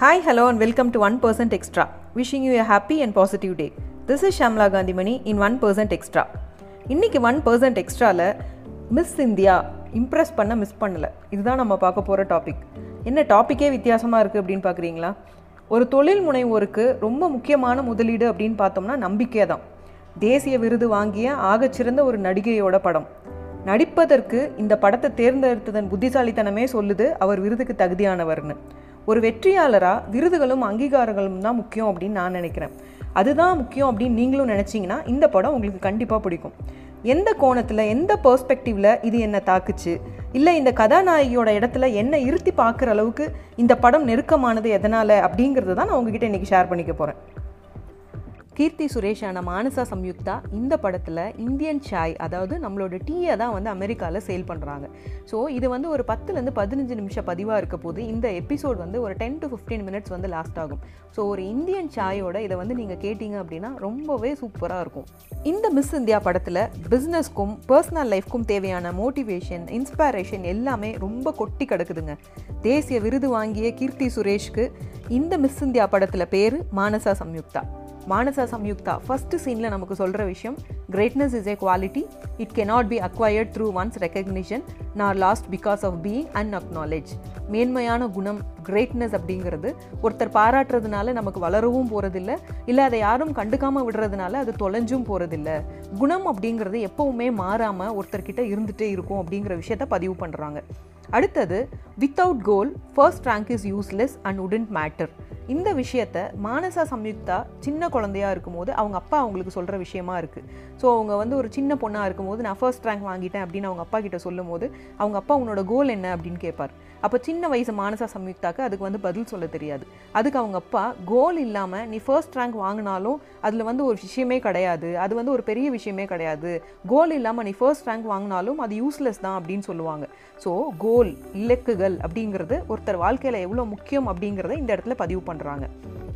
Hi, hello, and welcome to 1% Extra. Wishing you a happy and positive day. This is Shamla Gandhimani in 1% Extra. இன்னைக்கு one percent எக்ஸ்ட்ராவில் Miss India impress பண்ண miss பண்ணல இதுதான் நம்ம பார்க்க போகிற topic என்ன டாப்பிக்கே வித்தியாசமாக இருக்குது அப்படின்னு பார்க்குறீங்களா ஒரு தொழில் முனைவோருக்கு ரொம்ப முக்கியமான முதலீடு அப்படின்னு பார்த்தோம்னா நம்பிக்கை தான் தேசிய விருது வாங்கிய ஆகச்சிறந்த ஒரு நடிகையோட படம் நடிப்பதற்கு இந்த படத்தை தேர்ந்தெடுத்ததன் புத்திசாலித்தனமே சொல்லுது அவர் விருதுக்கு தகுதியானவர்னு ஒரு வெற்றியாளராக விருதுகளும் அங்கீகாரங்களும் தான் முக்கியம் அப்படின்னு நான் நினைக்கிறேன். அதுதான் முக்கியம் அப்படின்னு நீங்களும் நினச்சிங்கன்னா இந்த படம் உங்களுக்கு கண்டிப்பாக பிடிக்கும். எந்த கோணத்தில் எந்த பர்ஸ்பெக்டிவில் இது என்னை தாக்குச்சு? இல்லை இந்த கதாநாயகியோட இடத்துல என்ன இருத்தி பார்க்குற அளவுக்கு இந்த படம் நெருக்கமானது எதனால் அப்படிங்கிறது தான் நான் உங்ககிட்ட இன்றைக்கி ஷேர் பண்ணிக்க போகிறேன் கீர்த்தி சுரேஷான மானசா சம்யுக்தா இந்த படத்தில் இந்தியன் சாய் அதாவது நம்மளோட டீயை தான் வந்து அமெரிக்காவில் சேல் பண்ணுறாங்க ஸோ இது வந்து ஒரு பத்துலேருந்து பதினஞ்சு நிமிஷம் பதிவாக இருக்க போது இந்த எபிசோட் வந்து ஒரு டென் டு ஃபிஃப்டீன் மினிட்ஸ் வந்து லாஸ்ட் ஆகும். ஸோ ஒரு இந்தியன் சாயோட இதை வந்து நீங்கள் கேட்டிங்க அப்படின்னா ரொம்பவே சூப்பராக இருக்கும். இந்த மிஸ் இந்தியா படத்தில் பிஸ்னஸ்க்கும் பர்சனல் லைஃப்க்கும் தேவையான மோட்டிவேஷன் இன்ஸ்பைரேஷன் எல்லாமே ரொம்ப கொட்டி கிடக்குதுங்க. தேசிய விருது வாங்கிய கீர்த்தி சுரேஷ்க்கு இந்த மிஸ் இந்தியா படத்தில் பேர் மானசா சம்யுக்தா. மானசா சம்யுக்தா ஃபஸ்ட்டு சீனில் நமக்கு சொல்கிற விஷயம் greatness is a quality it cannot be acquired through one's recognition nor lost because of being unacknowledged மேன்மையான குணம் கிரேட்னஸ் அப்படிங்கிறது ஒருத்தர் பாராட்டுறதுனால நமக்கு வளரவும் போகிறதில்ல இல்லை அதை யாரும் கண்டுக்காமல் விடுறதுனால அது தொலைஞ்சும் போகிறதில்ல குணம் அப்படிங்கிறது எப்போவுமே மாறாமல் ஒருத்தர்கிட்ட இருந்துகிட்டே இருக்கும் அப்படிங்கிற விஷயத்த பதிவு பண்ணுறாங்க அடுத்தது without goal first rank is useless and wouldn't matter இந்த விஷயத்த மானசா சம்யுக்தா சின்ன குழந்தையா இருக்கும்போது அவங்க அப்பா அவங்களுக்கு சொல்கிற விஷயமா இருக்குது ஸோ அவங்க வந்து ஒரு சின்ன பொண்ணாக இருக்கும்போது நான் ஃபர்ஸ்ட் ரேங்க் வாங்கிட்டேன் அப்படின்னு அவங்க அப்பா கிட்ட சொல்லும் போது அவங்க அப்பா உன்னோட கோல் என்ன அப்படின்னு கேட்பார். அப்போ சின்ன வயசு மானசா சம்யுக்தாக்கு அதுக்கு வந்து பதில் சொல்ல தெரியாது. அதுக்கு அவங்க அப்பா கோல் இல்லாமல் நீ ஃபர்ஸ்ட் ரேங்க் வாங்கினாலும் அதில் வந்து ஒரு விஷயமே கிடையாது. அது வந்து ஒரு பெரிய விஷயமே கிடையாது. கோல் இல்லாமல் நீ ஃபர்ஸ்ட் ரேங்க் வாங்கினாலும் அது யூஸ்லெஸ் தான் அப்படின்னு சொல்லுவாங்க. ஸோ கோல் இலக்குகள் அப்படிங்கிறது ஒருத்தர் வாழ்க்கையில் எவ்வளோ முக்கியம் அப்படிங்கிறத இந்த இடத்துல பதிவு பண்ணுறாங்க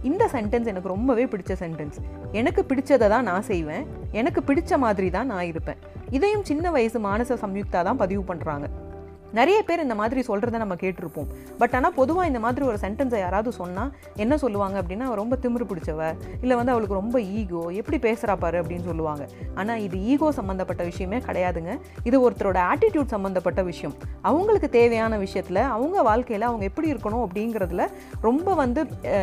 இந்த சென்டென்ஸ் எனக்கு ரொம்பவே பிடிச்ச சென்டென்ஸ் எனக்கு பிடிச்சதை தான் நான் செய்வேன். எனக்கு பிடிச்ச மாதிரி தான் நான் இருப்பேன். இதையும் சின்ன வயசு மானச சம்யுக்தா தான் பதிவு பண்ணுறாங்க நிறைய பேர் இந்த மாதிரி சொல்கிறத நம்ம கேட்டிருப்போம். பட் ஆனால் பொதுவாக இந்த மாதிரி ஒரு சென்டென்ஸை யாராவது சொன்னால் என்ன சொல்லுவாங்க அப்படின்னா அவள் ரொம்ப திமிரு பிடிச்சவ இல்லை வந்து அவளுக்கு ரொம்ப ஈகோ எப்படி பேசுகிறா பாரு அப்படின்னு சொல்லுவாங்க. ஆனால் இது ஈகோ சம்மந்தப்பட்ட விஷயமே கிடையாதுங்க. இது ஒருத்தரோட ஆட்டிடியூட் சம்மந்தப்பட்ட விஷயம். அவங்களுக்கு தேவையான விஷயத்தில் அவங்க வாழ்க்கையில் அவங்க எப்படி இருக்கணும் அப்படிங்கிறதுல ரொம்ப வந்து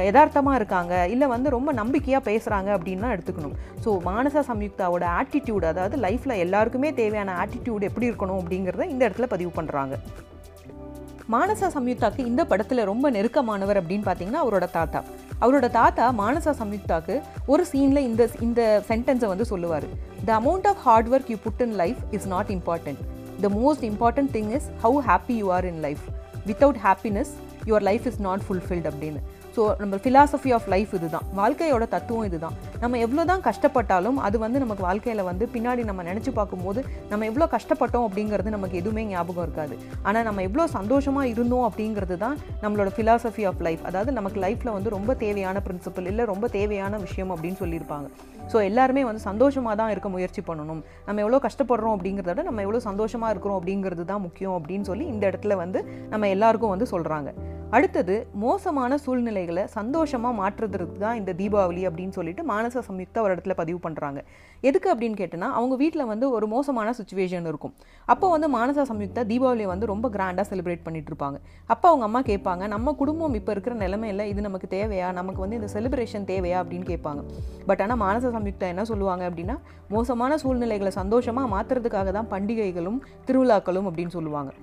யதார்த்தமாக இருக்காங்க. இல்லை வந்து ரொம்ப நம்பிக்கையாக பேசுகிறாங்க அப்படின்னா எடுத்துக்கணும். ஸோ மானசா சம்யுக்தாவோட ஆட்டிடியூட் அதாவது லைஃப்பில் எல்லாருக்குமே தேவையான ஆட்டிடியூட் எப்படி இருக்கணும் அப்படிங்கிறத இந்த இடத்துல பதிவு பண்ணுறாங்க மானசா சம்யுக்தாக்கு இந்த படத்தில் ரொம்ப நெருக்கமானவர் அப்படின்னு பார்த்தீங்கன்னா அவரோட தாத்தா. அவரோட தாத்தா மானசா சம்யுக்தாக்கு ஒரு சீனில் இந்த இந்த சென்டென்ஸை வந்து சொல்லுவார். The amount of hard work you put in life is not important the most important thing is how happy you are in life without happiness your life is not fulfilled அப்படின்னு. ஸோ நம்ம philosophy of life இதுதான். வாழ்க்கையோட தத்துவம் இதுதான். நம்ம எவ்வளோ தான் கஷ்டப்பட்டாலும் அது வந்து நமக்கு வாழ்க்கையில் வந்து பின்னாடி நம்ம நினச்சி பார்க்கும்போது நம்ம எவ்வளோ கஷ்டப்பட்டோம் அப்படிங்கிறது நமக்கு எதுவுமே ஞாபகம் இருக்காது. ஆனால் நம்ம எவ்வளோ சந்தோஷமாக இருந்தோம் அப்படிங்கிறது தான் நம்மளோட ஃபிலாசபி ஆஃப் லைஃப் அதாவது நமக்கு லைஃப்பில் வந்து ரொம்ப தேவையான பிரின்சிபல் இல்லை ரொம்ப தேவையான விஷயம் அப்படின்னு சொல்லியிருப்பாங்க. ஸோ எல்லாருமே வந்து சந்தோஷமாக தான் இருக்க முயற்சி பண்ணணும். நம்ம எவ்வளோ கஷ்டப்படுறோம் அப்படிங்கிறத விட நம்ம எவ்வளோ சந்தோஷமாக இருக்கிறோம் அப்படிங்கிறது தான் முக்கியம் அப்படின்னு சொல்லி இந்த இடத்துல வந்து நம்ம எல்லாருக்கும் வந்து சொல்கிறாங்க அடுத்தது மோசமான சூழ்நிலைகளை சந்தோஷமாக மாற்றுறதுக்கு தான் இந்த தீபாவளி அப்படின்னு சொல்லிட்டு மானச சம்யுக்தா ஒரு இடத்துல பதிவு பண்ணுறாங்க எதுக்கு அப்படின்னு கேட்டோன்னா அவங்க வீட்டில் வந்து ஒரு மோசமான சுச்சுவேஷன் இருக்கும். அப்போ வந்து மானசா சம்யுக்தா தீபாவளியை வந்து ரொம்ப கிராண்டாக செலிப்ரேட் பண்ணிட்டு இருப்பாங்க. அப்போ அவங்க அம்மா கேட்பாங்க நம்ம குடும்பம் இப்போ இருக்கிற நிலமையில இது நமக்கு தேவையா? நமக்கு வந்து இந்த செலிப்ரேஷன் தேவையா? அப்படின்னு கேட்பாங்க. பட் ஆனால் மானச சம்யுக்தா என்ன சொல்லுவாங்க அப்படின்னா மோசமான சூழ்நிலைகளை சந்தோஷமாக மாற்றுறதுக்காக தான் பண்டிகைகளும் திருவிழாக்களும் அப்படின்னு சொல்லுவாங்க.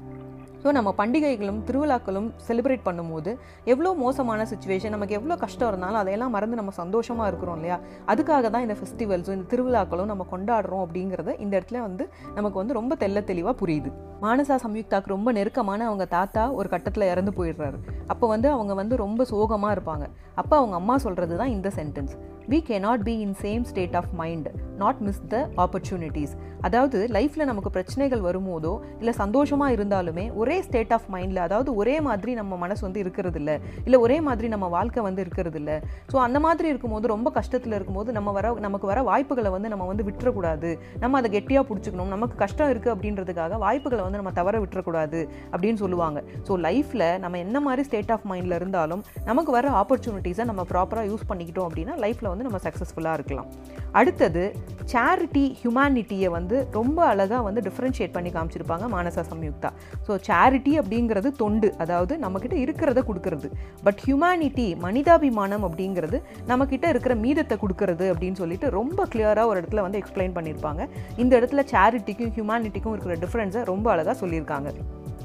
ஸோ நம்ம பண்டிகைகளும் திருவிழாக்களும் செலிப்ரேட் பண்ணும்போது எவ்வளோ மோசமான சுச்சுவேஷன் நமக்கு எவ்வளோ கஷ்டம் இருந்தாலும் அதையெல்லாம் மறந்து நம்ம சந்தோஷமாக இருக்கிறோம் இல்லையா? அதுக்காக தான் இந்த ஃபெஸ்டிவல்ஸும் இந்த திருவிழாக்களும் நம்ம கொண்டாடுறோம் அப்படிங்கிறத இந்த இடத்துல வந்து நமக்கு வந்து ரொம்ப தெல்ல தெளிவாக புரியுது. மானசா சம்யுக்தாக்கு ரொம்ப நெருக்கமான அவங்க தாத்தா ஒரு கட்டத்தில் இறந்து போயிடுறாரு. அப்போ வந்து அவங்க வந்து ரொம்ப சோகமாக இருப்பாங்க. அப்போ அவங்க அம்மா சொல்கிறது தான் இந்த sentence we cannot be in same state of mind not miss the opportunities அதாவது லைஃப்பில் நமக்கு பிரச்சனைகள் வரும்போதோ இல்லை சந்தோஷமாக இருந்தாலுமே ஒரே ஸ்டேட் ஆஃப் மைண்டில் அதாவது ஒரே மாதிரி நம்ம மனசு வந்து இருக்கிறது இல்லை இல்லை ஒரே மாதிரி நம்ம வாழ்க்கை வந்து இருக்கிறது இல்லை ஸோ அந்த மாதிரி இருக்கும்போது ரொம்ப கஷ்டத்தில் இருக்கும்போது நம்ம வர நமக்கு வர வாய்ப்புகளை வந்து நம்ம வந்து விட்டுறக்கூடாது. நம்ம அதை கெட்டியாக பிடிச்சிக்கணும். நமக்கு கஷ்டம் இருக்குது அப்படின்றதுக்காக வாய்ப்புகளை வந்து நம்ம தவற விட்டுறக்கூடாது அப்படின்னு சொல்லுவாங்க. ஸோ லைஃப்பில் நம்ம என்ன மாதிரி ஸ்டேட் ஆஃப் மைண்டில் இருந்தாலும் நமக்கு வர ஆப்பர்ச்சுனிட்டிஸை நம்ம ப்ராப்பராக யூஸ் பண்ணிக்கிட்டோம் அப்படின்னா லைஃப்பில் வந்து நம்ம சக்ஸஸ்ஃபுல்லாக இருக்கலாம். அடுத்தது சேரிட்டி ஹியூமனிட்டியை வந்து ரொம்ப அழகாக வந்து டிஃப்ரென்ஷியேட் பண்ணி காமிச்சிருப்பாங்க மானசா சம்யுக்தா. ஸோ சேரிட்டி அப்படிங்கிறது தொண்டு அதாவது நம்மக்கிட்ட இருக்கிறத கொடுக்கறது. பட் ஹியூமனிட்டி மனிதாபிமானம் அப்படிங்கிறது நம்மக்கிட்ட இருக்கிற மீதத்தை கொடுக்கறது அப்படின்னு சொல்லிட்டு ரொம்ப கிளியராக ஒரு இடத்துல வந்து எக்ஸ்பிளைன் பண்ணியிருப்பாங்க இந்த இடத்துல சேரிட்டிக்கும் ஹியூமனிட்டிக்கும் இருக்கிற டிஃப்ரென்ஸை ரொம்ப அழகாக சொல்லியிருக்காங்க.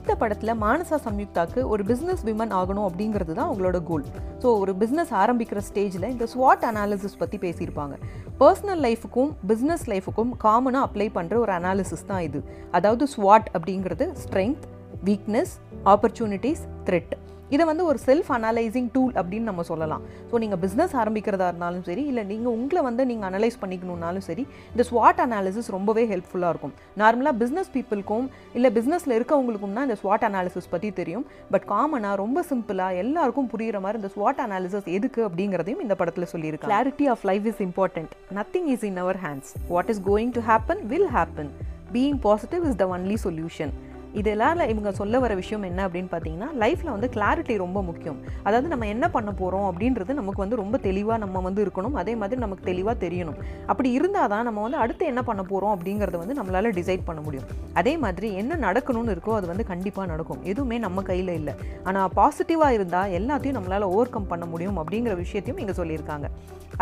அடுத்த படத்தில் மானசா சம்யுக்தாக்கு ஒரு பிஸ்னஸ் விமன் ஆகணும் அப்படிங்கிறது தான் அவங்களோட கோல் ஸோ ஒரு பிஸ்னஸ் ஆரம்பிக்கிற ஸ்டேஜில் இந்த ஸ்வாட் அனாலிசிஸ் பற்றி பேசியிருப்பாங்க. பர்சனல் லைஃபுக்கும் பிஸ்னஸ் லைஃபுக்கும் காமனாக அப்ளை பண்ணுற ஒரு அனாலிசிஸ் தான் இது. அதாவது ஸ்வாட் அப்படிங்கிறது ஸ்ட்ரென்த் வீக்னஸ் ஆப்பர்ச்சுனிட்டிஸ் த்ரெட் இதை வந்து ஒரு செல்ஃப் அனலைசிங் டூல் அப்படின்னு நம்ம சொல்லலாம். ஸோ நீங்கள் பிஸ்னஸ் ஆரம்பிக்கிறதா இருந்தாலும் சரி இல்லை நீங்கள் உங்களை வந்து நீங்கள் அனலைஸ் பண்ணிக்கணுன்னாலும் சரி இந்த ஸ்வாட் அனாலிசிஸ் ரொம்பவே ஹெல்ப்ஃபுல்லாக இருக்கும். நார்மலாக பிஸ்னஸ் பீப்புளுக்கும் இல்லை பிஸ்னஸில் இருக்கவங்களுக்கும் தான் இந்த ஸ்வாட் அனாலிசிஸ் பற்றி தெரியும். பட் காமனாக ரொம்ப சிம்பிளாக எல்லாருக்கும் புரிகிற மாதிரி இந்த ஸ்வாட் அனாலிசிஸ் எதுக்கு அப்படிங்கிறதையும் இந்த படத்தில் சொல்லியிருக்கு clarity of life is important nothing is in our hands what is going to happen will happen being positive is the only solution இதெல்லாம் இவங்க சொல்ல வர விஷயம் என்ன அப்படின்னு பார்த்தீங்கன்னா லைஃப்பில் வந்து கிளாரிட்டி ரொம்ப முக்கியம். அதாவது நம்ம என்ன பண்ண போகிறோம் அப்படின்றது நமக்கு வந்து ரொம்ப தெளிவாக நம்ம வந்து இருக்கணும். அதே மாதிரி நமக்கு தெளிவாக தெரியணும். அப்படி இருந்தால் தான் நம்ம வந்து அடுத்து என்ன பண்ண போகிறோம் அப்படிங்கிறத வந்து நம்மளால் டிசைட் பண்ண முடியும். அதே மாதிரி என்ன நடக்கணும்னு இருக்கோ அது வந்து கண்டிப்பாக நடக்கும். எதுவுமே நம்ம கையில் இல்லை. ஆனால் பாசிட்டிவாக இருந்தால் எல்லாத்தையும் நம்மளால் ஓவர் கம் பண்ண முடியும் அப்படிங்கிற விஷயத்தையும் இங்கே சொல்லியிருக்காங்க.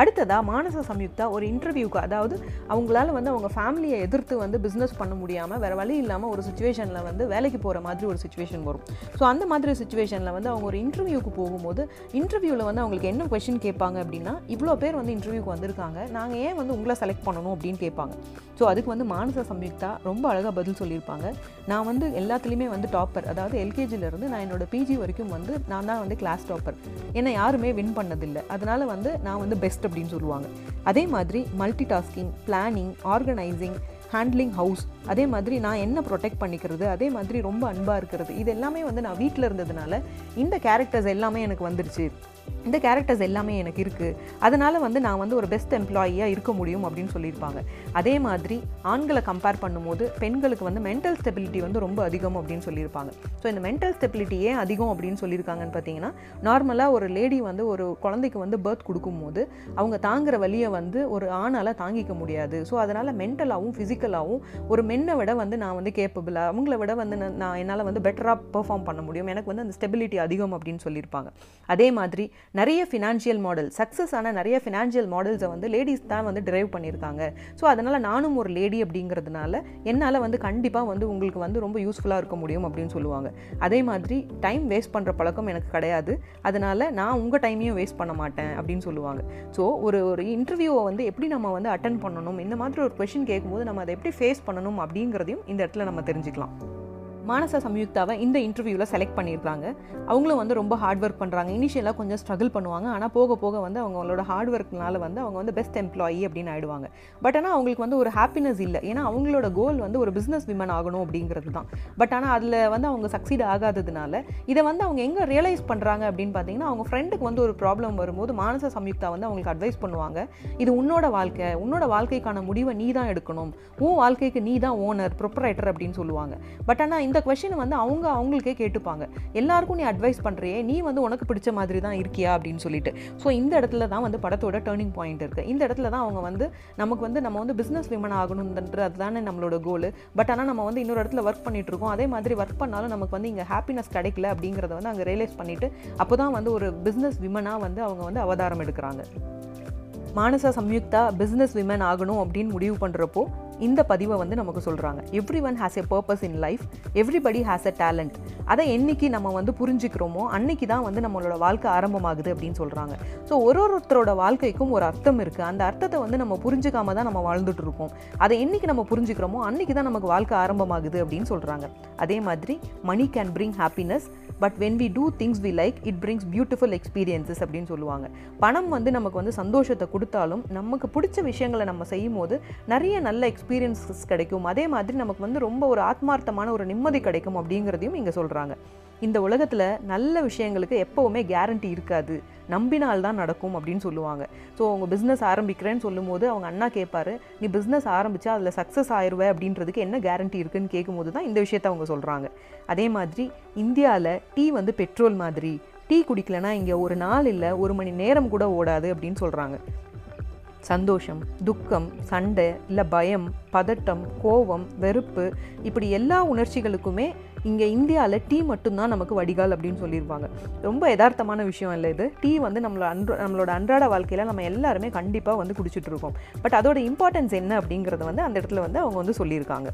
அடுத்ததாக மானச சம்யுக்தா ஒரு இன்டர்வியூக்கு அதாவது அவங்களால வந்து அவங்க ஃபேமிலியை எதிர்த்து வந்து பிஸ்னஸ் பண்ண முடியாமல் வேறு வழி இல்லாமல் ஒரு சுச்சுவேஷனில் வந்து வேலைக்கு போகிற மாதிரி ஒரு சுச்சுவேஷன் வரும். ஸோ அந்த மாதிரி சுச்சுவேஷனில் வந்து அவங்க ஒரு இன்டர்வியூக்கு போகும்போது இன்டர்வியூவில் வந்து அவங்களுக்கு என்ன கொஷின் கேட்பாங்க அப்படின்னா இவ்வளோ பேர் வந்து இன்டர்வியூக்கு வந்திருக்காங்க நாங்கள் ஏன் வந்து உங்களை செலக்ட் பண்ணணும் அப்படின்னு கேட்பாங்க. ஸோ அதுக்கு வந்து மானச சம்யுக்தா ரொம்ப அழகாக பதில் சொல்லியிருப்பாங்க. நான் வந்து எல்லாத்துலேயுமே வந்து டாப்பர் அதாவது எல்கேஜிலேருந்து நான் என்னோட பிஜி வரைக்கும் வந்து நான் தான் வந்து கிளாஸ் டாப்பர் என்னை யாருமே வின் பண்ணதில்லை. அதனால் வந்து நான் வந்து பெஸ்ட் அப்படின்னு சொல்லுவாங்க. அதே மாதிரி multitasking planning organising handling house அதே மாதிரி நான் என்ன ப்ரொடெக்ட் பண்ணிக்கிறது அதே மாதிரி ரொம்ப அன்பாக இருக்கிறது இது எல்லாமே வந்து நான் வீட்டில் இருந்ததுனால இந்த கேரக்டர்ஸ் எல்லாமே எனக்கு வந்துருச்சு. இந்த கேரக்டர்ஸ் எல்லாமே எனக்கு இருக்குது அதனால் வந்து நான் வந்து ஒரு பெஸ்ட் எம்ப்ளாயியாக இருக்க முடியும் அப்படின்னு சொல்லியிருப்பாங்க. அதே மாதிரி ஆண்களை கம்பேர் பண்ணும்போது பெண்களுக்கு வந்து மென்டல் ஸ்டெபிலிட்டி வந்து ரொம்ப அதிகம் அப்படின்னு சொல்லியிருப்பாங்க. ஸோ இந்த மென்டல் ஸ்டெபிலிட்டி ஏன் அதிகம் அப்படின்னு சொல்லியிருக்காங்கன்னு பார்த்தீங்கன்னா நார்மலாக ஒரு லேடி வந்து ஒரு குழந்தைக்கு வந்து பர்த் கொடுக்கும்போது அவங்க தாங்குற வழியை வந்து ஒரு ஆணால் தாங்கிக்க முடியாது. ஸோ அதனால் மென்டலாகவும் ஃபிசிக்கலாகவும் ஒரு மென்னை விட வந்து நான் வந்து கேப்பபிளாக அவங்கள விட வந்து நான் நான் என்னால் வந்து பெட்டராக பெர்ஃபார்ம் பண்ண முடியும். எனக்கு வந்து அந்த ஸ்டெபிலிட்டி அதிகம் அப்படின்னு சொல்லியிருப்பாங்க. அதே மாதிரி நிறைய ஃபினான்ஷியல் மாடல் சக்ஸஸ் ஆன நிறைய ஃபினான்ஷியல் மாடல்ஸை வந்து லேடிஸ் தான் வந்து டிரைவ் பண்ணியிருக்காங்க. ஸோ அதனால் நானும் ஒரு லேடி அப்படிங்கிறதுனால என்னால் வந்து கண்டிப்பாக வந்து உங்களுக்கு வந்து ரொம்ப யூஸ்ஃபுல்லாக இருக்க முடியும் அப்படின்னு சொல்லுவாங்க. அதே மாதிரி டைம் வேஸ்ட் பண்ணுற பழக்கம் எனக்கு கிடையாது. அதனால் நான் உங்கள் டைமையும் வேஸ்ட் பண்ண மாட்டேன் அப்படின்னு சொல்லுவாங்க. ஸோ ஒரு ஒரு இன்டர்வியூவை வந்து எப்படி நம்ம வந்து அட்டன் பண்ணணும்? இந்த மாதிரி ஒரு கொஷின் கேட்கும்போது நம்ம அதை எப்படி ஃபேஸ் பண்ணணும் அப்படிங்கிறதையும் இந்த இடத்துல நம்ம தெரிஞ்சுக்கலாம். மானசா சம்யுக்தாவை இந்த இன்டர்வியூவில் செலக்ட் பண்ணியிருக்காங்க. அவங்களும் வந்து ரொம்ப ஹார்ட் ஒர்க் பண்ணுறாங்க இனிஷியலாக கொஞ்சம் ஸ்ட்ரகிள் பண்ணுவாங்க. ஆனால் போக போக வந்து அவங்களோட ஹார்ட் ஒர்க்னால வந்து அவங்க வந்து பெஸ்ட் எம்ப்ளாயி அப்படின்னு ஆயிடுவாங்க. பட் ஆனால் அவங்களுக்கு வந்து ஒரு ஹாப்பினஸ் இல்லை. ஏன்னா அவங்களோட கோல் வந்து ஒரு பிஸ்னஸ் விமன் ஆகணும் அப்படிங்கிறது தான். பட் ஆனால் அதில் வந்து அவங்க சக்சீட் ஆகாததுனால இதை வந்து அவங்க எங்கே ரியலைஸ் பண்ணுறாங்க அப்படின்னு பார்த்தீங்கன்னா அவங்க ஃப்ரெண்டுக்கு வந்து ஒரு ப்ராப்ளம் வரும்போது மானச சம்யுக்தா வந்து அவங்களுக்கு அட்வைஸ் பண்ணுவாங்க. இது உன்னோட வாழ்க்கை. உன்னோட வாழ்க்கைக்கான முடிவை நீ தான் எடுக்கணும். உன் வாழ்க்கைக்கு நீ தான் ஓனர் ப்ரொப்பரைட்டர் அப்படின்னு சொல்லுவாங்க. பட் ஆனால் இந்த கொஷின் வந்து அவங்க அவங்களுக்கே கேட்டுப்பாங்க. எல்லாருக்கும் நீ அட்வைஸ் பண்ணுறியே நீ வந்து உனக்கு பிடிச்ச மாதிரி தான் இருக்கியா அப்படின்னு சொல்லிட்டு. ஸோ இந்த இடத்துல தான் வந்து படத்தோட டேர்னிங் பாயிண்ட் இருக்குது இந்த இடத்துல தான் அவங்க வந்து நமக்கு வந்து நம்ம வந்து பிஸ்னஸ் விமன் ஆகணுன்றது அதுதானே நம்மளோட கோல் பட் ஆனால் நம்ம வந்து இன்னொரு இடத்துல ஒர்க் பண்ணிட்டு இருக்கோம். அதே மாதிரி ஒர்க் பண்ணாலும் நமக்கு வந்து இங்கே ஹாப்பினஸ் கிடைக்கல அப்படிங்கிறத வந்து அங்கே ரியலைஸ் பண்ணிட்டு அப்போ தான் வந்து ஒரு பிஸ்னஸ் விமனாக வந்து அவங்க வந்து அவதாரம் எடுக்கிறாங்க. மானசா சம்யுக்தா பிஸ்னஸ் விமன் ஆகணும் அப்படின்னு முடிவு பண்ணுறப்போ இந்த பதிவை வந்து நமக்கு சொல்கிறாங்க everyone has a purpose in life everybody has a talent அதை என்றைக்கு நம்ம வந்து புரிஞ்சுக்கிறோமோ அன்னைக்கு தான் வந்து நம்மளோட வாழ்க்கை ஆரம்பமாகுது அப்படின்னு சொல்கிறாங்க ஸோ ஒரு ஒருத்தரோட வாழ்க்கைக்கும் ஒரு அர்த்தம் இருக்குது அந்த அர்த்தத்தை வந்து நம்ம புரிஞ்சுக்காம தான் நம்ம வாழ்ந்துட்டு இருக்கோம். அதை என்றைக்கு நம்ம புரிஞ்சுக்கிறோமோ அன்னைக்கு தான் நமக்கு வாழ்க்கை ஆரம்பமாகுது அப்படின்னு சொல்கிறாங்க அதே மாதிரி money can bring happiness but when we do things we like it brings beautiful experiences அப்படின்னு சொல்லுவாங்க. பணம் வந்து நமக்கு வந்து சந்தோஷத்தை கொடுத்தாலும் நமக்கு பிடிச்ச விஷயங்களை நம்ம செய்யும் போது நிறைய நல்ல எக்ஸ்பீரியன்ஸஸ் கிடைக்கும். அதே மாதிரி நமக்கு வந்து ரொம்ப ஒரு ஆத்மார்த்தமான ஒரு நிம்மதி கிடைக்கும் அப்படிங்கிறதையும் இங்கே சொல்கிறாங்க இந்த உலகத்தில் நல்ல விஷயங்களுக்கு எப்போவுமே கேரண்டி இருக்காது. நம்பினால் தான் நடக்கும் அப்படின்னு சொல்லுவாங்க. ஸோ அவங்க பிஸ்னஸ் ஆரம்பிக்கிறேன்னு சொல்லும்போது அவங்க அண்ணா கேட்பார் நீ பிஸ்னஸ் ஆரம்பித்தா அதில் சக்ஸஸ் ஆயிடுவே அப்படின்றதுக்கு என்ன கேரண்டி இருக்குன்னு கேட்கும்போது தான் இந்த விஷயத்த அவங்க சொல்கிறாங்க அதே மாதிரி இந்தியாவில் டீ வந்து பெட்ரோல் மாதிரி. டீ குடிக்கலனா இங்கே ஒரு நாள் இல்லை ஒரு மணி நேரம் கூட ஓடாது அப்படின்னு சொல்கிறாங்க சந்தோஷம் துக்கம் சண்டை இல்லை பயம் பதட்டம் கோபம் வெறுப்பு இப்படி எல்லா உணர்ச்சிகளுக்குமே இங்கே இந்தியாவில் டீ மட்டும்தான் நமக்கு வடிகால் அப்படின்னு சொல்லியிருப்பாங்க ரொம்ப யதார்த்தமான விஷயம் இல்லை இது. டீ வந்து நம்மளோட அன்ற நம்மளோட அன்றாட வாழ்க்கையில் நம்ம எல்லாருமே கண்டிப்பாக வந்து குடிச்சிட்டு இருக்கோம். பட் அதோட இம்பார்ட்டன்ஸ் என்ன அப்படிங்கிறத வந்து அந்த இடத்துல வந்து அவங்க வந்து சொல்லியிருக்காங்க.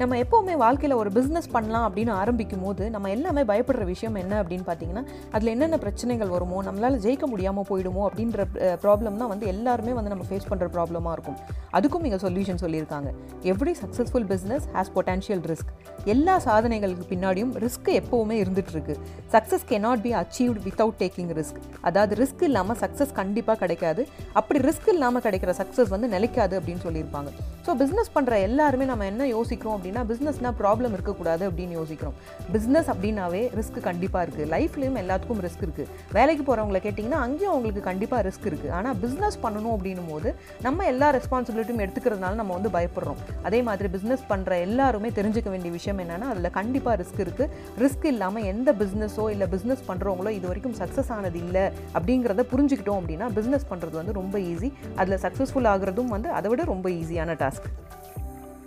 நம்ம எப்போவுமே வாழ்க்கையில் ஒரு பிஸ்னஸ் பண்ணலாம் அப்படின்னு ஆரம்பிக்கும் போது நம்ம எல்லாமே பயப்படுற விஷயம் என்ன அப்படின்னு பார்த்தீங்கன்னா அதில் என்னென்ன பிரச்சனைகள் வருமோ நம்மளால் ஜெயிக்க முடியாமல் போயிடுமோ அப்படின்ற ப்ராப்ளம் தான் வந்து எல்லாருமே வந்து நம்ம ஃபேஸ் பண்ணுற ப்ராப்ளமாக இருக்கும். அதுக்கும் இங்கே சொல்யூஷன் சொல்லியிருக்காங்க. Every successful business has potential risk எல்லா சாதனைகளுக்கு பின்னாடியும் ரிஸ்க் எப்போவுமே இருந்துகிட்ருக்கு success success cannot be achieved without taking risk அதாவது ரிஸ்க் இல்லாமல் சக்ஸஸ் கண்டிப்பாக கிடைக்காது. அப்படி ரிஸ்க் இல்லாமல் கிடைக்கிற சக்ஸஸ் வந்து நிலைக்காது அப்படின்னு சொல்லியிருப்பாங்க. ஸோ பிஸ்னஸ் பண்ணுற எல்லாருமே நம்ம என்ன யோசிக்கிறோம் அப்படின்னா பிஸ்னஸ்னால் ப்ராப்ளம் இருக்கக்கூடாது அப்படின்னு யோசிக்கிறோம். பிஸ்னஸ் அப்படின்னாவே ரிஸ்க் கண்டிப்பாக இருக்குது லைஃப்லேயும் எல்லாத்துக்கும் ரிஸ்க் இருக்குது வேலைக்கு போகிறவங்கள கேட்டிங்கன்னா அங்கேயும் அவங்களுக்கு கண்டிப்பாக ரிஸ்க் இருக்குது ஆனால் பிஸ்னஸ் பண்ணணும் அப்படின்னும் போது நம்ம எல்லா ரெஸ்பான்சிபிலிட்டியும் எடுத்துக்கிறதுனால நம்ம வந்து பயப்படுறோம். அதே மாதிரி பிஸ்னஸ் பண்ணுற எல்லாருமே தெரிஞ்சுக்க வேண்டிய விஷயம் என்னென்னா அதில் கண்டிப்பாக ரிஸ்க் இருக்குது ரிஸ்க் இல்லாமல் எந்த பிஸ்னஸோ இல்லை பிஸ்னஸ் பண்ணுறவங்களோ இது வரைக்கும் சக்ஸஸ் ஆனது இல்லை அப்படிங்கிறத புரிஞ்சுக்கிட்டோம் அப்படின்னா பிஸ்னஸ் பண்ணுறது வந்து ரொம்ப ஈஸி அதில் சக்ஸஸ்ஃபுல் ஆகிறதும் வந்து அதை விட ரொம்ப ஈஸியான டாஸ்க்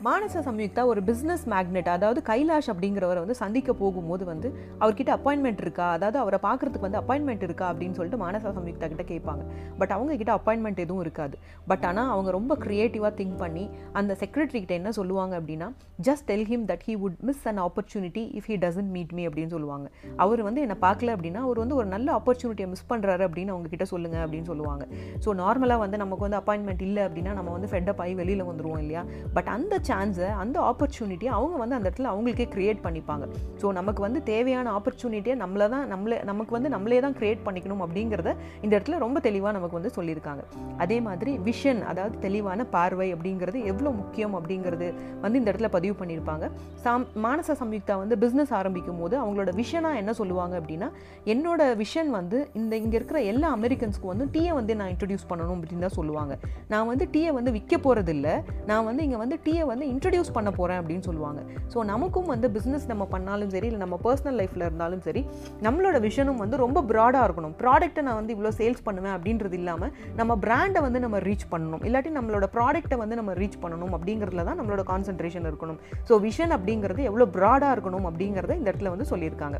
மானச சம்யுக்தா ஒரு பிஸ்னஸ் மேக்னெட் அதாவது கைலாஷ் அப்படிங்கிறவரை வந்து சந்திக்க போகும்போது வந்து அவர்கிட்ட அப்பாயின்மெண்ட் இருக்கா? அதாவது அவரை பார்க்குறதுக்கு வந்து அப்பாயின்மெண்ட் இருக்கா? அப்படின்னு சொல்லிட்டு மானசா சம்யுக்தா கிட்ட கேட்பாங்க. பட் அவங்க கிட்ட அப்பாயின்மெண்ட் எதுவும் இருக்காது. பட் ஆனால் அவங்க ரொம்ப க்ரியேட்டிவாக திங்க் பண்ணி அந்த செக்ரட்டரி கிட்ட என்ன சொல்லுவாங்க அப்படின்னா just tell him that he would miss an opportunity if he doesn't meet me அப்படின்னு சொல்லுவாங்க. அவர் வந்து என்னை பார்க்கல அப்படின்னா அவர் வந்து ஒரு நல்ல ஆப்பர்ச்சுனிட்டியை மிஸ் பண்ணுறாரு அப்படின்னு அவங்க கிட்ட சொல்லுங்க அப்படின்னு சொல்லுவாங்க. ஸோ நார்மலாக வந்து நமக்கு வந்து அப்பாயின்மெண்ட் இல்லை அப்படின்னா நம்ம வந்து ஃபெட்டப் ஆகி வெளியில் வந்துடுவோம் இல்லையா? பட் அந்த சான்ஸை அந்த ஆப்பர்ச்சுனிட்டியை அவங்க வந்து அந்த இடத்துல அவங்களுக்கே க்ரியேட் பண்ணிப்பாங்க. ஸோ நமக்கு வந்து தேவையான ஆப்பர்ச்சுனிட்டியை நம்மளை தான் நம்மளே நமக்கு வந்து நம்மளே தான் க்ரியேட் பண்ணிக்கணும் அப்படிங்கிறத இந்த இடத்துல ரொம்ப தெளிவாக நமக்கு வந்து சொல்லியிருக்காங்க. அதே மாதிரி விஷன் அதாவது தெளிவான பார்வை அப்படிங்கிறது எவ்வளோ முக்கியம் அப்படிங்கிறது வந்து இந்த இடத்துல பதிவு பண்ணியிருப்பாங்க. சாம் மானச சம்யுக்தா வந்து பிஸ்னஸ் ஆரம்பிக்கும் போது அவங்களோட விஷனாக என்ன சொல்லுவாங்க அப்படின்னா என்னோட விஷன் வந்து இந்த இங்கே இருக்கிற எல்லா அமெரிக்கன்ஸ்க்கு வந்து டீயை வந்து நான் இன்ட்ரடியூஸ் பண்ணணும் அப்படின்னு தான் சொல்லுவாங்க. நான் வந்து டீயை வந்து விற்க போகிறதில்ல நான் வந்து இங்கே வந்து டீயை வந்து இன்ட்ரடியூஸ் பண்ண போகிறேன் அப்படின்னு சொல்லுவாங்க. ஸோ நமக்கும் வந்து பிஸ்னஸ் நம்ம பண்ணாலும் சரி இல்லை நம்ம பர்சனல் லைஃப்பில் இருந்தாலும் சரி நம்மளோட விஷனும் வந்து ரொம்ப ப்ராடாக இருக்கணும். ப்ராடக்ட்டை நான் வந்து இவ்வளோ சேல்ஸ் பண்ணுவேன் அப்படின்றது இல்லாமல் நம்ம பிராண்டை வந்து நம்ம ரீச் பண்ணணும். இல்லாட்டி நம்மளோட ப்ராடக்ட்டை வந்து நம்ம ரீச் பண்ணணும் அப்படிங்கிறதுல தான் நம்மளோட கான்சன்ட்ரேஷன் இருக்கணும். ஸோ விஷன் அப்படிங்கிறது எவ்வளோ ப்ராடாக இருக்கணும் அப்படிங்கிறத இந்த இடத்துல வந்து சொல்லியிருக்காங்க.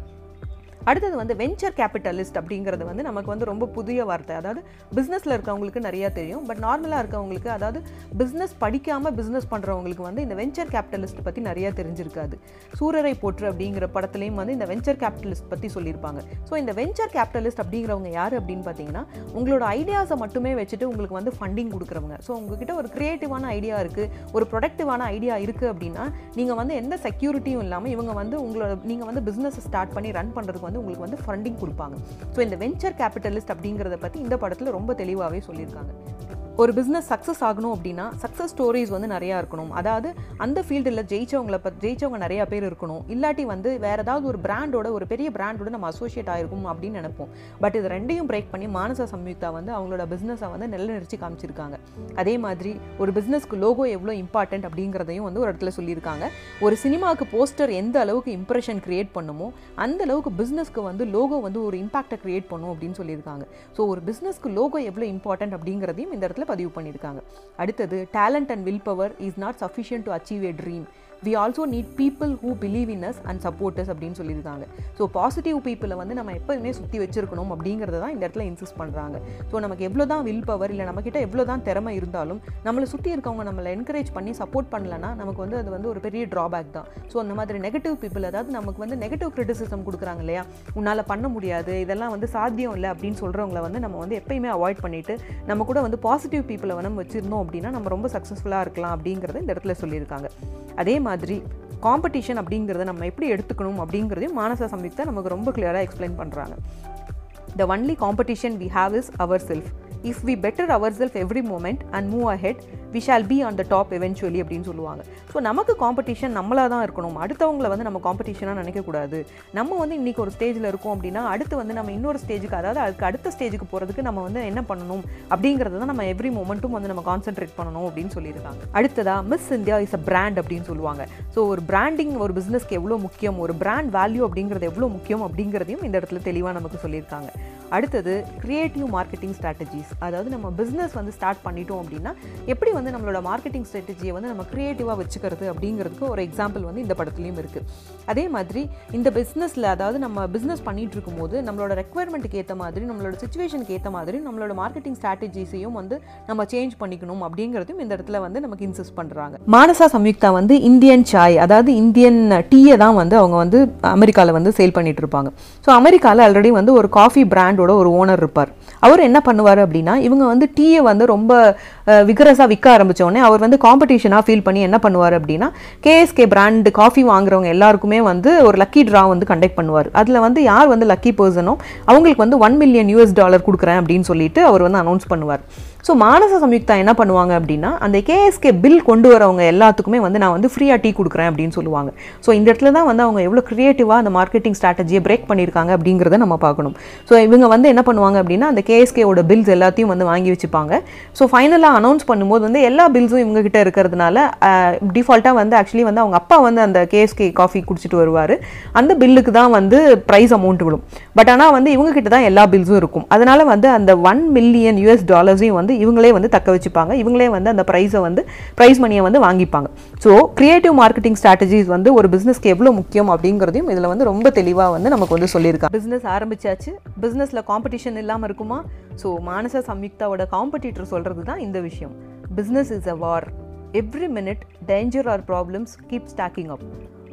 அடுத்தது வந்து வெஞ்சர் கேபிட்டலிஸ்ட் அப்படிங்கிறது வந்து நமக்கு வந்து ரொம்ப புதிய வார்த்தை. அதாவது பிஸ்னஸில் இருக்கவங்களுக்கு நிறையா தெரியும். பட் நார்மலாக இருக்கவங்களுக்கு அதாவது பிஸ்னஸ் படிக்காமல் பிஸ்னஸ் பண்ணுறவங்களுக்கு வந்து இந்த வெஞ்சர் கேபிட்டலிஸ்ட் பற்றி நிறையா தெரிஞ்சிருக்காது. சூரரை போற்று அப்படிங்கிற படத்துலையும் வந்து இந்த வெஞ்சர் கேபிட்டலிஸ்ட் பற்றி சொல்லியிருப்பாங்க. ஸோ இந்த வெஞ்சர் கேபிட்டலிஸ்ட் அப்படிங்கிறவங்க யார் அப்படின்னு பார்த்தீங்கன்னா உங்களோட ஐடியாஸை மட்டுமே வச்சுட்டு உங்களுக்கு வந்து ஃபண்டிங் கொடுக்குறவங்க. ஸோ உங்ககிட்ட ஒரு க்ரியேட்டிவான ஐடியா இருக்குது ஒரு ப்ரொடக்டிவான ஐடியா இருக்குது அப்படின்னா நீங்கள் வந்து எந்த செக்யூரிட்டியும் இல்லாமல் இவங்க வந்து உங்களோட நீங்கள் வந்து பிஸ்னஸ் ஸ்டார்ட் பண்ணி ரன் பண்ணுறதுக்கு வந்து உங்களுக்கு வந்து ஃபண்டிங் கொடுப்பாங்க. ஸோ இந்த வெஞ்சர் கேபிட்டலிஸ்ட் அப்படிங்கிறத பற்றி இந்த படத்தில் ரொம்ப தெளிவாகவே சொல்லியிருக்காங்க. ஒரு பிஸ்னஸ் சக்ஸஸ் ஆகணும் அப்படின்னா சக்ஸஸ் ஸ்டோரிஸ் வந்து நிறையா இருக்கணும். அதாவது அந்த ஃபீல்டில் ஜெயிச்சவங்கள பற்றி ஜெயிச்சவங்க நிறையா பேர் இருக்கணும். இல்லாட்டி வந்து வேறு ஏதாவது ஒரு பிராண்டோட ஒரு பெரிய பிராண்டோட நம்ம அசோசியேட் ஆகிருக்கும் அப்படின்னு நினைப்போம். பட் இது ரெண்டையும் பிரேக் பண்ணி மானச சம்யுக்தா வந்து அவங்களோட பிஸ்னஸை வந்து நிலைநிறுத்தி காமிச்சிருக்காங்க. அதே மாதிரி ஒரு பிஸ்னஸ்க்கு லோகோ எவ்வளோ இம்பார்ட்டன்ட் அப்படிங்கிறதையும் வந்து ஒரு இடத்துல சொல்லியிருக்காங்க. ஒரு சினிமாவுக்கு போஸ்டர் எந்த அளவுக்கு இம்ப்ரெஷன் க்ரியேட் பண்ணுமோ அந்த அளவுக்கு பிஸ்னஸ்க்கு வந்து லோகோ வந்து ஒரு இம்பாக்டை க்ரியேட் பண்ணும் அப்படின்னு சொல்லியிருக்காங்க. ஸோ ஒரு பிஸ்னஸ்க்கு லோகோ எவ்வளோ இம்பார்ட்டன்ட் அப்படிங்கிறதையும் இந்த இடத்துல பதிவு பண்ணியிருக்காங்க. அடுத்தது talent and will power is not sufficient to achieve a dream we also need people who believe in us and supporters அப்படின்னு சொல்லியிருக்காங்க. ஸோ பாசிட்டிவ் பீப்புளை வந்து நம்ம எப்போயுமே சுற்றி வச்சிருக்கணும் அப்படிங்கிறத தான் இந்த இடத்துல இன்சிஸ்ட் பண்ணுறாங்க ஸோ நமக்கு எவ்வளோ தான் வில் பவர் இல்லை நம்மக்கிட்ட எவ்வளோ தான் திறமை இருந்தாலும் நம்மளை சுற்றி இருக்கவங்க நம்மளை என்கரேஜ் பண்ணி சப்போர்ட் பண்ணலன்னா நமக்கு வந்து அது வந்து ஒரு பெரிய ட்ராபேக் தான். ஸோ அந்த மாதிரி நெகட்டிவ் பீப்புள் அதாவது நமக்கு வந்து நெகட்டிவ் கிரிட்டிசிசம் கொடுக்குறாங்க இல்லையா? உன்னால் பண்ண முடியாது இதெல்லாம் வந்து சாத்தியம் இல்லை அப்படின்னு சொல்கிறவங்கள வந்து நம்ம வந்து எப்பயுமே அவாய்ட் பண்ணிவிட்டு நம்ம கூட வந்து பாசிட்டிவ் பீப்புளை வந்து நம்ம வச்சுருந்தோம் அப்படின்னா நம்ம ரொம்ப சக்ஸஸ்ஃபுல்லாக இருக்கலாம் அப்படிங்கிறத இந்த இடத்துல சொல்லியிருக்காங்க. அதே மாதிரி மாதிரி காம்படிஷன் அப்படிங்கிறத நம்ம எப்படி எடுத்துக்கணும் அப்படிங்கிறதையும் மானச சம்யுக்தா நமக்கு ரொம்ப கிளியராக எக்ஸ்பிளைன் பண்ணுறாங்க the only competition we have is our self if we better our self every moment and move ahead we shall be on the top eventually அப்படின்னு சொல்லுவாங்க. ஸோ நமக்கு காம்படிஷன் நம்மளாக தான் இருக்கணும். அடுத்தவங்களை வந்து நம்ம காம்படிஷனாக நினைக்கக்கூடாது நம்ம வந்து இன்றைக்கி ஒரு ஸ்டேஜில் இருக்கோம் அப்படின்னா அடுத்து வந்து நம்ம இன்னொரு ஸ்டேஜுக்கு அதாவது அதுக்கு அடுத்த ஸ்டேஜுக்கு போகிறதுக்கு நம்ம வந்து என்ன பண்ணணும்? அப்படிங்கிறத தான் நம்ம எவ்ரி மூமெண்ட்டும் வந்து நம்ம கான்சென்ட்ரேட் பண்ணணும் அப்படின்னு சொல்லியிருக்காங்க. அடுத்ததாக Miss India is a brand அப்படின்னு சொல்லுவாங்க. ஸோ ஒரு பிராண்டிங் ஒரு பிஸ்னஸ்க்கு எவ்வளோ முக்கியம்? ஒரு பிராண்ட் வேல்யூ அப்படிங்கிறது எவ்வளோ முக்கியம் அப்படிங்கிறதையும் இந்த இடத்துல தெளிவாக நமக்கு சொல்லியிருக்காங்க. அடுத்தது க்ரியேட்டிவ் மார்க்கெட்டிங் ஸ்ட்ராட்டஜிஸ் அதாவது நம்ம பிஸ்னஸ் வந்து ஸ்டார்ட் பண்ணிட்டோம் அப்படின்னா எப்படி வந்து நம்மளோட மார்க்கெட்டிங் ஸ்ட்ராட்டஜியை வந்து நம்ம க்ரியேட்டிவாக வச்சுக்கிறது அப்படிங்கிறதுக்கு ஒரு எக்ஸாம்பிள் வந்து இந்த படத்துலையும் இருக்குது அதே மாதிரி இந்த பிஸ்னஸில் அதாவது நம்ம பிஸ்னஸ் பண்ணிட்டு இருக்கும்போது நம்மளோட ரெக்குவயர்மெண்ட்டுக்கு ஏற்ற மாதிரி நம்மளோட சுச்சுவேஷனுக்கு ஏற்ற மாதிரி நம்மளோட மார்க்கெட்டிங் ஸ்ட்ராட்டஜிஸையும் வந்து நம்ம சேஞ்ச் பண்ணிக்கணும் அப்படிங்கிறதும் இந்த இடத்துல வந்து நமக்கு இன்சிஸ்ட் பண்ணுறாங்க மானசா சம்யுக்தா வந்து இந்தியன் சாய் அதாவது இந்தியன் டீயை தான் வந்து அவங்க வந்து அமெரிக்காவில் வந்து சேல் பண்ணிட்டு இருப்பாங்க. ஸோ அமெரிக்காவில் ஆல்ரெடி வந்து ஒரு காஃபி பிராண்ட் பிராண்டோட ஒரு ஓனர் இருப்பார். அவர் என்ன பண்ணுவார் அப்படின்னா இவங்க வந்து டீயை வந்து ரொம்ப விகரஸாக விற்க ஆரம்பிச்ச உடனே அவர் வந்து காம்படிஷனாக ஃபீல் பண்ணி என்ன பண்ணுவார் அப்படின்னா கேஎஸ்கே பிராண்ட் காஃபி வாங்குறவங்க எல்லாருக்குமே வந்து ஒரு லக்கி ட்ரா வந்து கண்டக்ட் பண்ணுவார். அதில் வந்து யார் வந்து லக்கி பர்சனோ அவங்களுக்கு வந்து ஒன் மில்லியன் யூஎஸ் டாலர் கொடுக்குறேன் அப்படின்னு சொல்லிட்டு அவர் வந்து அனௌன்ஸ் பண்ணுவார். ஸோ மானச சம்யுக்தா என்ன பண்ணுவாங்க அப்படின்னா அந்த கேஎஸ்கே பில் கொண்டு வரவங்க எல்லாத்துக்குமே வந்து நான் வந்து ஃப்ரீயாக டீ கொடுக்குறேன் அப்படின்னு சொல்லுவாங்க. ஸோ இந்த இடத்துல தான் வந்து அவங்க எவ்வளோ க்ரியேட்டிவாக அந்த மார்க்கெட்டிங் ஸ்ட்ராட்டஜியை பிரேக் பண்ணியிருக்காங்க அப்படிங்கிறத நம்ம பார்க்கணும். ஸோ இவங்க வந்து என்ன பண்ணுவாங்க அப்படின்னா அந்த கேஎஸ்கேவோட பில்ஸ் எல்லாத்தையும் வந்து வாங்கி வச்சுப்பாங்க. ஸோ ஃபைனலாக அனௌன்ஸ் பண்ணும்போது வந்து எல்லா பில்ஸும் இவங்க கிட்ட இருக்கிறதுனால டிஃபால்ட்டாக வந்து ஆக்சுவலி வந்து அவங்க அப்பா வந்து அந்த கேஎஸ்கே காஃபி குடிச்சிட்டு வருவார். அந்த பில்லுக்கு தான் வந்து ப்ரைஸ் அமௌண்ட் விடும் பட் ஆனால் வந்து இவங்க கிட்ட தான் எல்லா பில்ஸும் இருக்கும். அதனால் வந்து அந்த ஒன் மில்லியன் யூஎஸ் டாலர்ஸையும் வந்து இவங்களே வந்து தக்க வச்சுப்பாங்க. இவங்களே வந்து அந்த ப்ரைஸை வந்து ப்ரைஸ் மணியை வந்து வாங்கிப்பாங்க. ஸோ கிரியேட்டிவ் மார்க்கெட்டிங் ஸ்ட்ராட்டஜிஸ் வந்து ஒரு பிஸ்னஸ்க்கு எவ்வளோ முக்கியம் அப்படிங்கிறதையும் இதில் வந்து ரொம்ப தெளிவாக வந்து நமக்கு வந்து சொல்லியிருக்காங்க. பிஸ்னஸ் ஆரம்பிச்சாச்சு. பிஸ்னஸில் காம்படிஷன் இல்லாமல் இருக்குமா? ஸோ மானச சம்யுக்தாவோட காம்படிட்டர் சொல்கிறது தான் இந்த விஷயம். Business is a war every minute danger or problems keep stacking up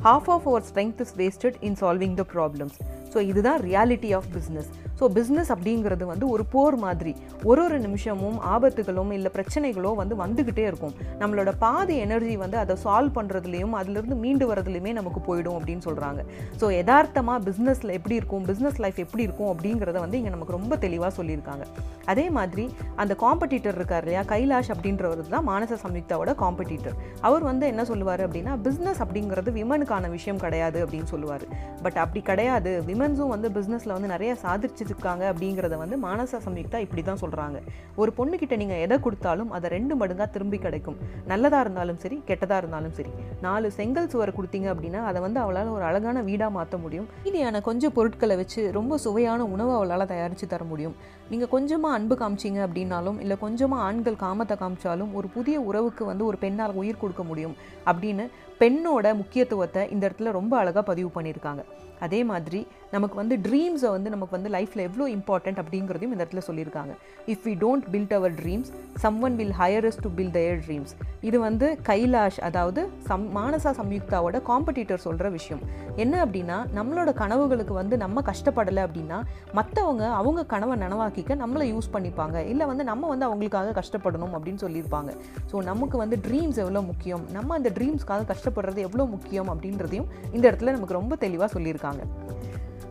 half of our strength is wasted in solving the problems so இதுதான் reality of business so business அப்படிங்கிறது வந்து ஒரு போர் மாதிரி. ஒரு ஒரு நிமிஷமும் ஆபத்துகளும் இல்லை பிரச்சனைகளோ வந்து வந்துக்கிட்டே இருக்கும். நம்மளோட பாதி எனர்ஜி வந்து அதை சால்வ் பண்ணுறதுலையும் அதுலேருந்து மீண்டு வரதுலையுமே நமக்கு போயிடும் அப்படின்னு சொல்கிறாங்க ஸோ யதார்த்தமாக பிஸ்னஸில் எப்படி இருக்கும் பிஸ்னஸ் லைஃப் எப்படி இருக்கும் அப்படிங்கிறத வந்து இங்கே நமக்கு ரொம்ப தெளிவாக சொல்லியிருக்காங்க. அதே மாதிரி அந்த காம்படிட்டர் இருக்கார் இல்லையா கைலாஷ் அப்படின்றவர் தான் மானச சம்யுக்தாவோட காம்படிட்டர் அவர் வந்து என்ன சொல்லுவார் அப்படின்னா பிஸ்னஸ் அப்படிங்கிறது விமனுக்கான விஷயம் கிடையாது அப்படின்னு சொல்லுவார். பட் அப்படி கிடையாது. விமன்ஸும் வந்து பிஸ்னஸில் வந்து நிறைய சாதிச்சு வச்சுருக்காங்க அப்படிங்கிறத வந்து மானச சம்யுக்தா இப்படி தான் சொல்கிறாங்க ஒரு பொண்ணுக்கிட்ட நீங்கள் எதை கொடுத்தாலும் அதை ரெண்டு மடங்காக திரும்பி கிடைக்கும். நல்லதாக இருந்தாலும் சரி கெட்டதாக இருந்தாலும் சரி. நாலு செங்கல் சுவர் கொடுத்தீங்க அப்படின்னா அதை வந்து அவளால் ஒரு அழகான வீடாக மாற்ற முடியும். மீதியான கொஞ்சம் பொருட்களை வச்சு ரொம்ப சுவையான உணவை அவளால் தயாரித்து தர முடியும். நீங்கள் கொஞ்சமாக அன்பு காமிச்சிங்க அப்படின்னாலும் இல்லை கொஞ்சமாக ஆண்கள் காமத்தை காமிச்சாலும் ஒரு புதிய உறவுக்கு வந்து ஒரு பெண்ணால் உயிர் கொடுக்க முடியும் அப்படின்னு பெண்ணோட முக்கியத்துவத்தை இந்த இடத்துல ரொம்ப அழகாக பதிவு பண்ணியிருக்காங்க. அதே மாதிரி நமக்கு வந்து ட்ரீம்ஸை வந்து நமக்கு வந்து லைஃப்பில் எவ்வளோ இம்பார்ட்டன்ட் அப்படிங்கிறதையும் இந்த இடத்துல சொல்லியிருக்காங்க. If we don't build our dreams someone will hire us to build their dreams இது வந்து கைலாஷ் அதாவது சம் மானசா சம்யுக்தாவோட காம்படிட்டர் சொல்கிற விஷயம். என்ன அப்படின்னா நம்மளோட கனவுகளுக்கு வந்து நம்ம கஷ்டப்படலை அப்படின்னா மற்றவங்க அவங்க கனவை நனவாக்கிக்க நம்மளை யூஸ் பண்ணிப்பாங்க. இல்லை வந்து நம்ம வந்து அவங்களுக்காக கஷ்டப்படணும் அப்படின்னு சொல்லியிருப்பாங்க. ஸோ நமக்கு வந்து ட்ரீம்ஸ் எவ்வளோ முக்கியம்? நம்ம அந்த ட்ரீம்ஸ்க்காக கஷ்டப்படுறது எவ்வளோ முக்கியம் அப்படின்றதையும் இந்த இடத்துல நமக்கு ரொம்ப தெளிவாக சொல்லியிருக்காங்க.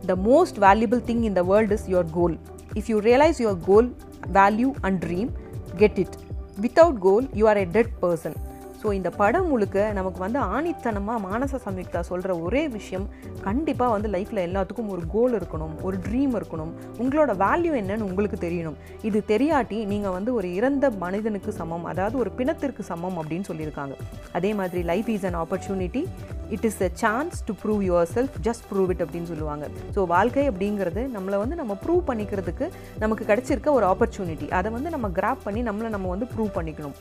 The most valuable thing in the world is your goal if you realise your goal value and dream get it without goal you are a dead person so இந்த படம் முழுக்க நமக்கு வந்து ஆணித்தனமாக மானச சம்யுக்தா சொல்கிற ஒரே விஷயம் கண்டிப்பாக வந்து லைஃப்பில் எல்லாத்துக்கும் ஒரு கோல் இருக்கணும் ஒரு ட்ரீம் இருக்கணும். உங்களோட வேல்யூ என்னன்னு உங்களுக்கு தெரியணும். இது தெரியாட்டி நீங்கள் வந்து ஒரு இறந்த மனிதனுக்கு சமம் அதாவது ஒரு பிணத்திற்கு சமம் அப்படின்னு சொல்லியிருக்காங்க. அதே மாதிரி life is an opportunity it is a chance to prove yourself just prove it அப்படின்னு சொல்லுவாங்க. ஸோ வாழ்க்கை அப்படிங்கிறது நம்மளை வந்து நம்ம ப்ரூவ் பண்ணிக்கிறதுக்கு நமக்கு கிடைச்சிருக்க ஒரு ஆப்பர்ச்சுனிட்டி அதை வந்து நம்ம கிராப் பண்ணி நம்மளை நம்ம வந்து ப்ரூவ் பண்ணிக்கணும்.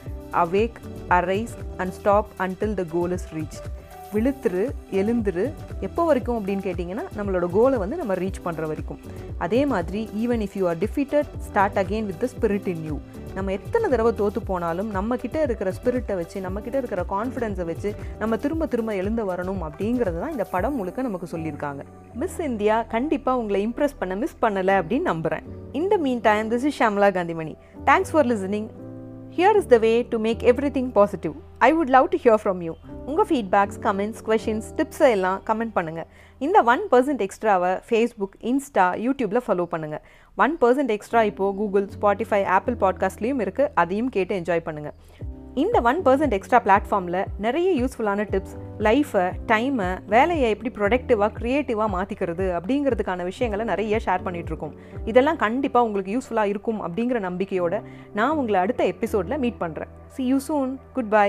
Awake arise and stop until the goal is reach விழுத்துரு எழுந்துரு. எப்போ வரைக்கும் அப்படின்னு கேட்டிங்கன்னா நம்மளோட கோலை வந்து நம்ம ரீச் பண்ணுற வரைக்கும். அதே மாதிரி even if you are defeated start again with the spirit in you நம்ம எத்தனை தடவை தோற்று போனாலும் நம்மக்கிட்ட இருக்கிற ஸ்பிரிட்டை வச்சு நம்மக்கிட்ட இருக்கிற கான்ஃபிடென்ஸை வச்சு நம்ம திரும்ப திரும்ப எழுந்து வரணும் அப்படிங்கிறது தான் இந்த படம் முழுக்க நமக்கு சொல்லியிருக்காங்க. மிஸ் இந்தியா கண்டிப்பாக உங்களை இம்ப்ரெஸ் பண்ண மிஸ் பண்ணலை அப்படின்னு நம்புகிறேன் இந்த meantime this is Shamla Kanthimani thanks for listening here is the way to make everything positive I would love to hear from you உங்கள் ஃபீட்பேக்ஸ் கமெண்ட்ஸ் கொஷின்ஸ் டிப்ஸை எல்லாம் கமெண்ட் பண்ணுங்கள் இந்த ஒன் பர்சன்ட் எக்ஸ்ட்ராவை ஃபேஸ்புக் இன்ஸ்டா யூடியூப்பில் follow பண்ணுங்கள் one percent extra இப்போது Google Spotify Apple பாட்காஸ்ட்லேயும் இருக்குது அதையும் கேட்டு என்ஜாய் பண்ணுங்கள் இந்த ஒன் பர்சன்ட் எக்ஸ்ட்ரா பிளாட்ஃபார்மில் நிறைய யூஸ்ஃபுல்லான டிப்ஸ் லைஃப்பை டைமை வேலையை எப்படி ப்ரொடக்டிவாக க்ரியேட்டிவாக மாற்றிக்கிறது அப்படிங்கிறதுக்கான விஷயங்களை நிறைய ஷேர் பண்ணிகிட்ருக்கோம் இதெல்லாம் கண்டிப்பாக உங்களுக்கு யூஸ்ஃபுல்லாக இருக்கும் அப்படிங்கிற நம்பிக்கையோடு நான் உங்களை அடுத்த எபிசோடில் மீட் பண்ணுறேன் see you soon good bye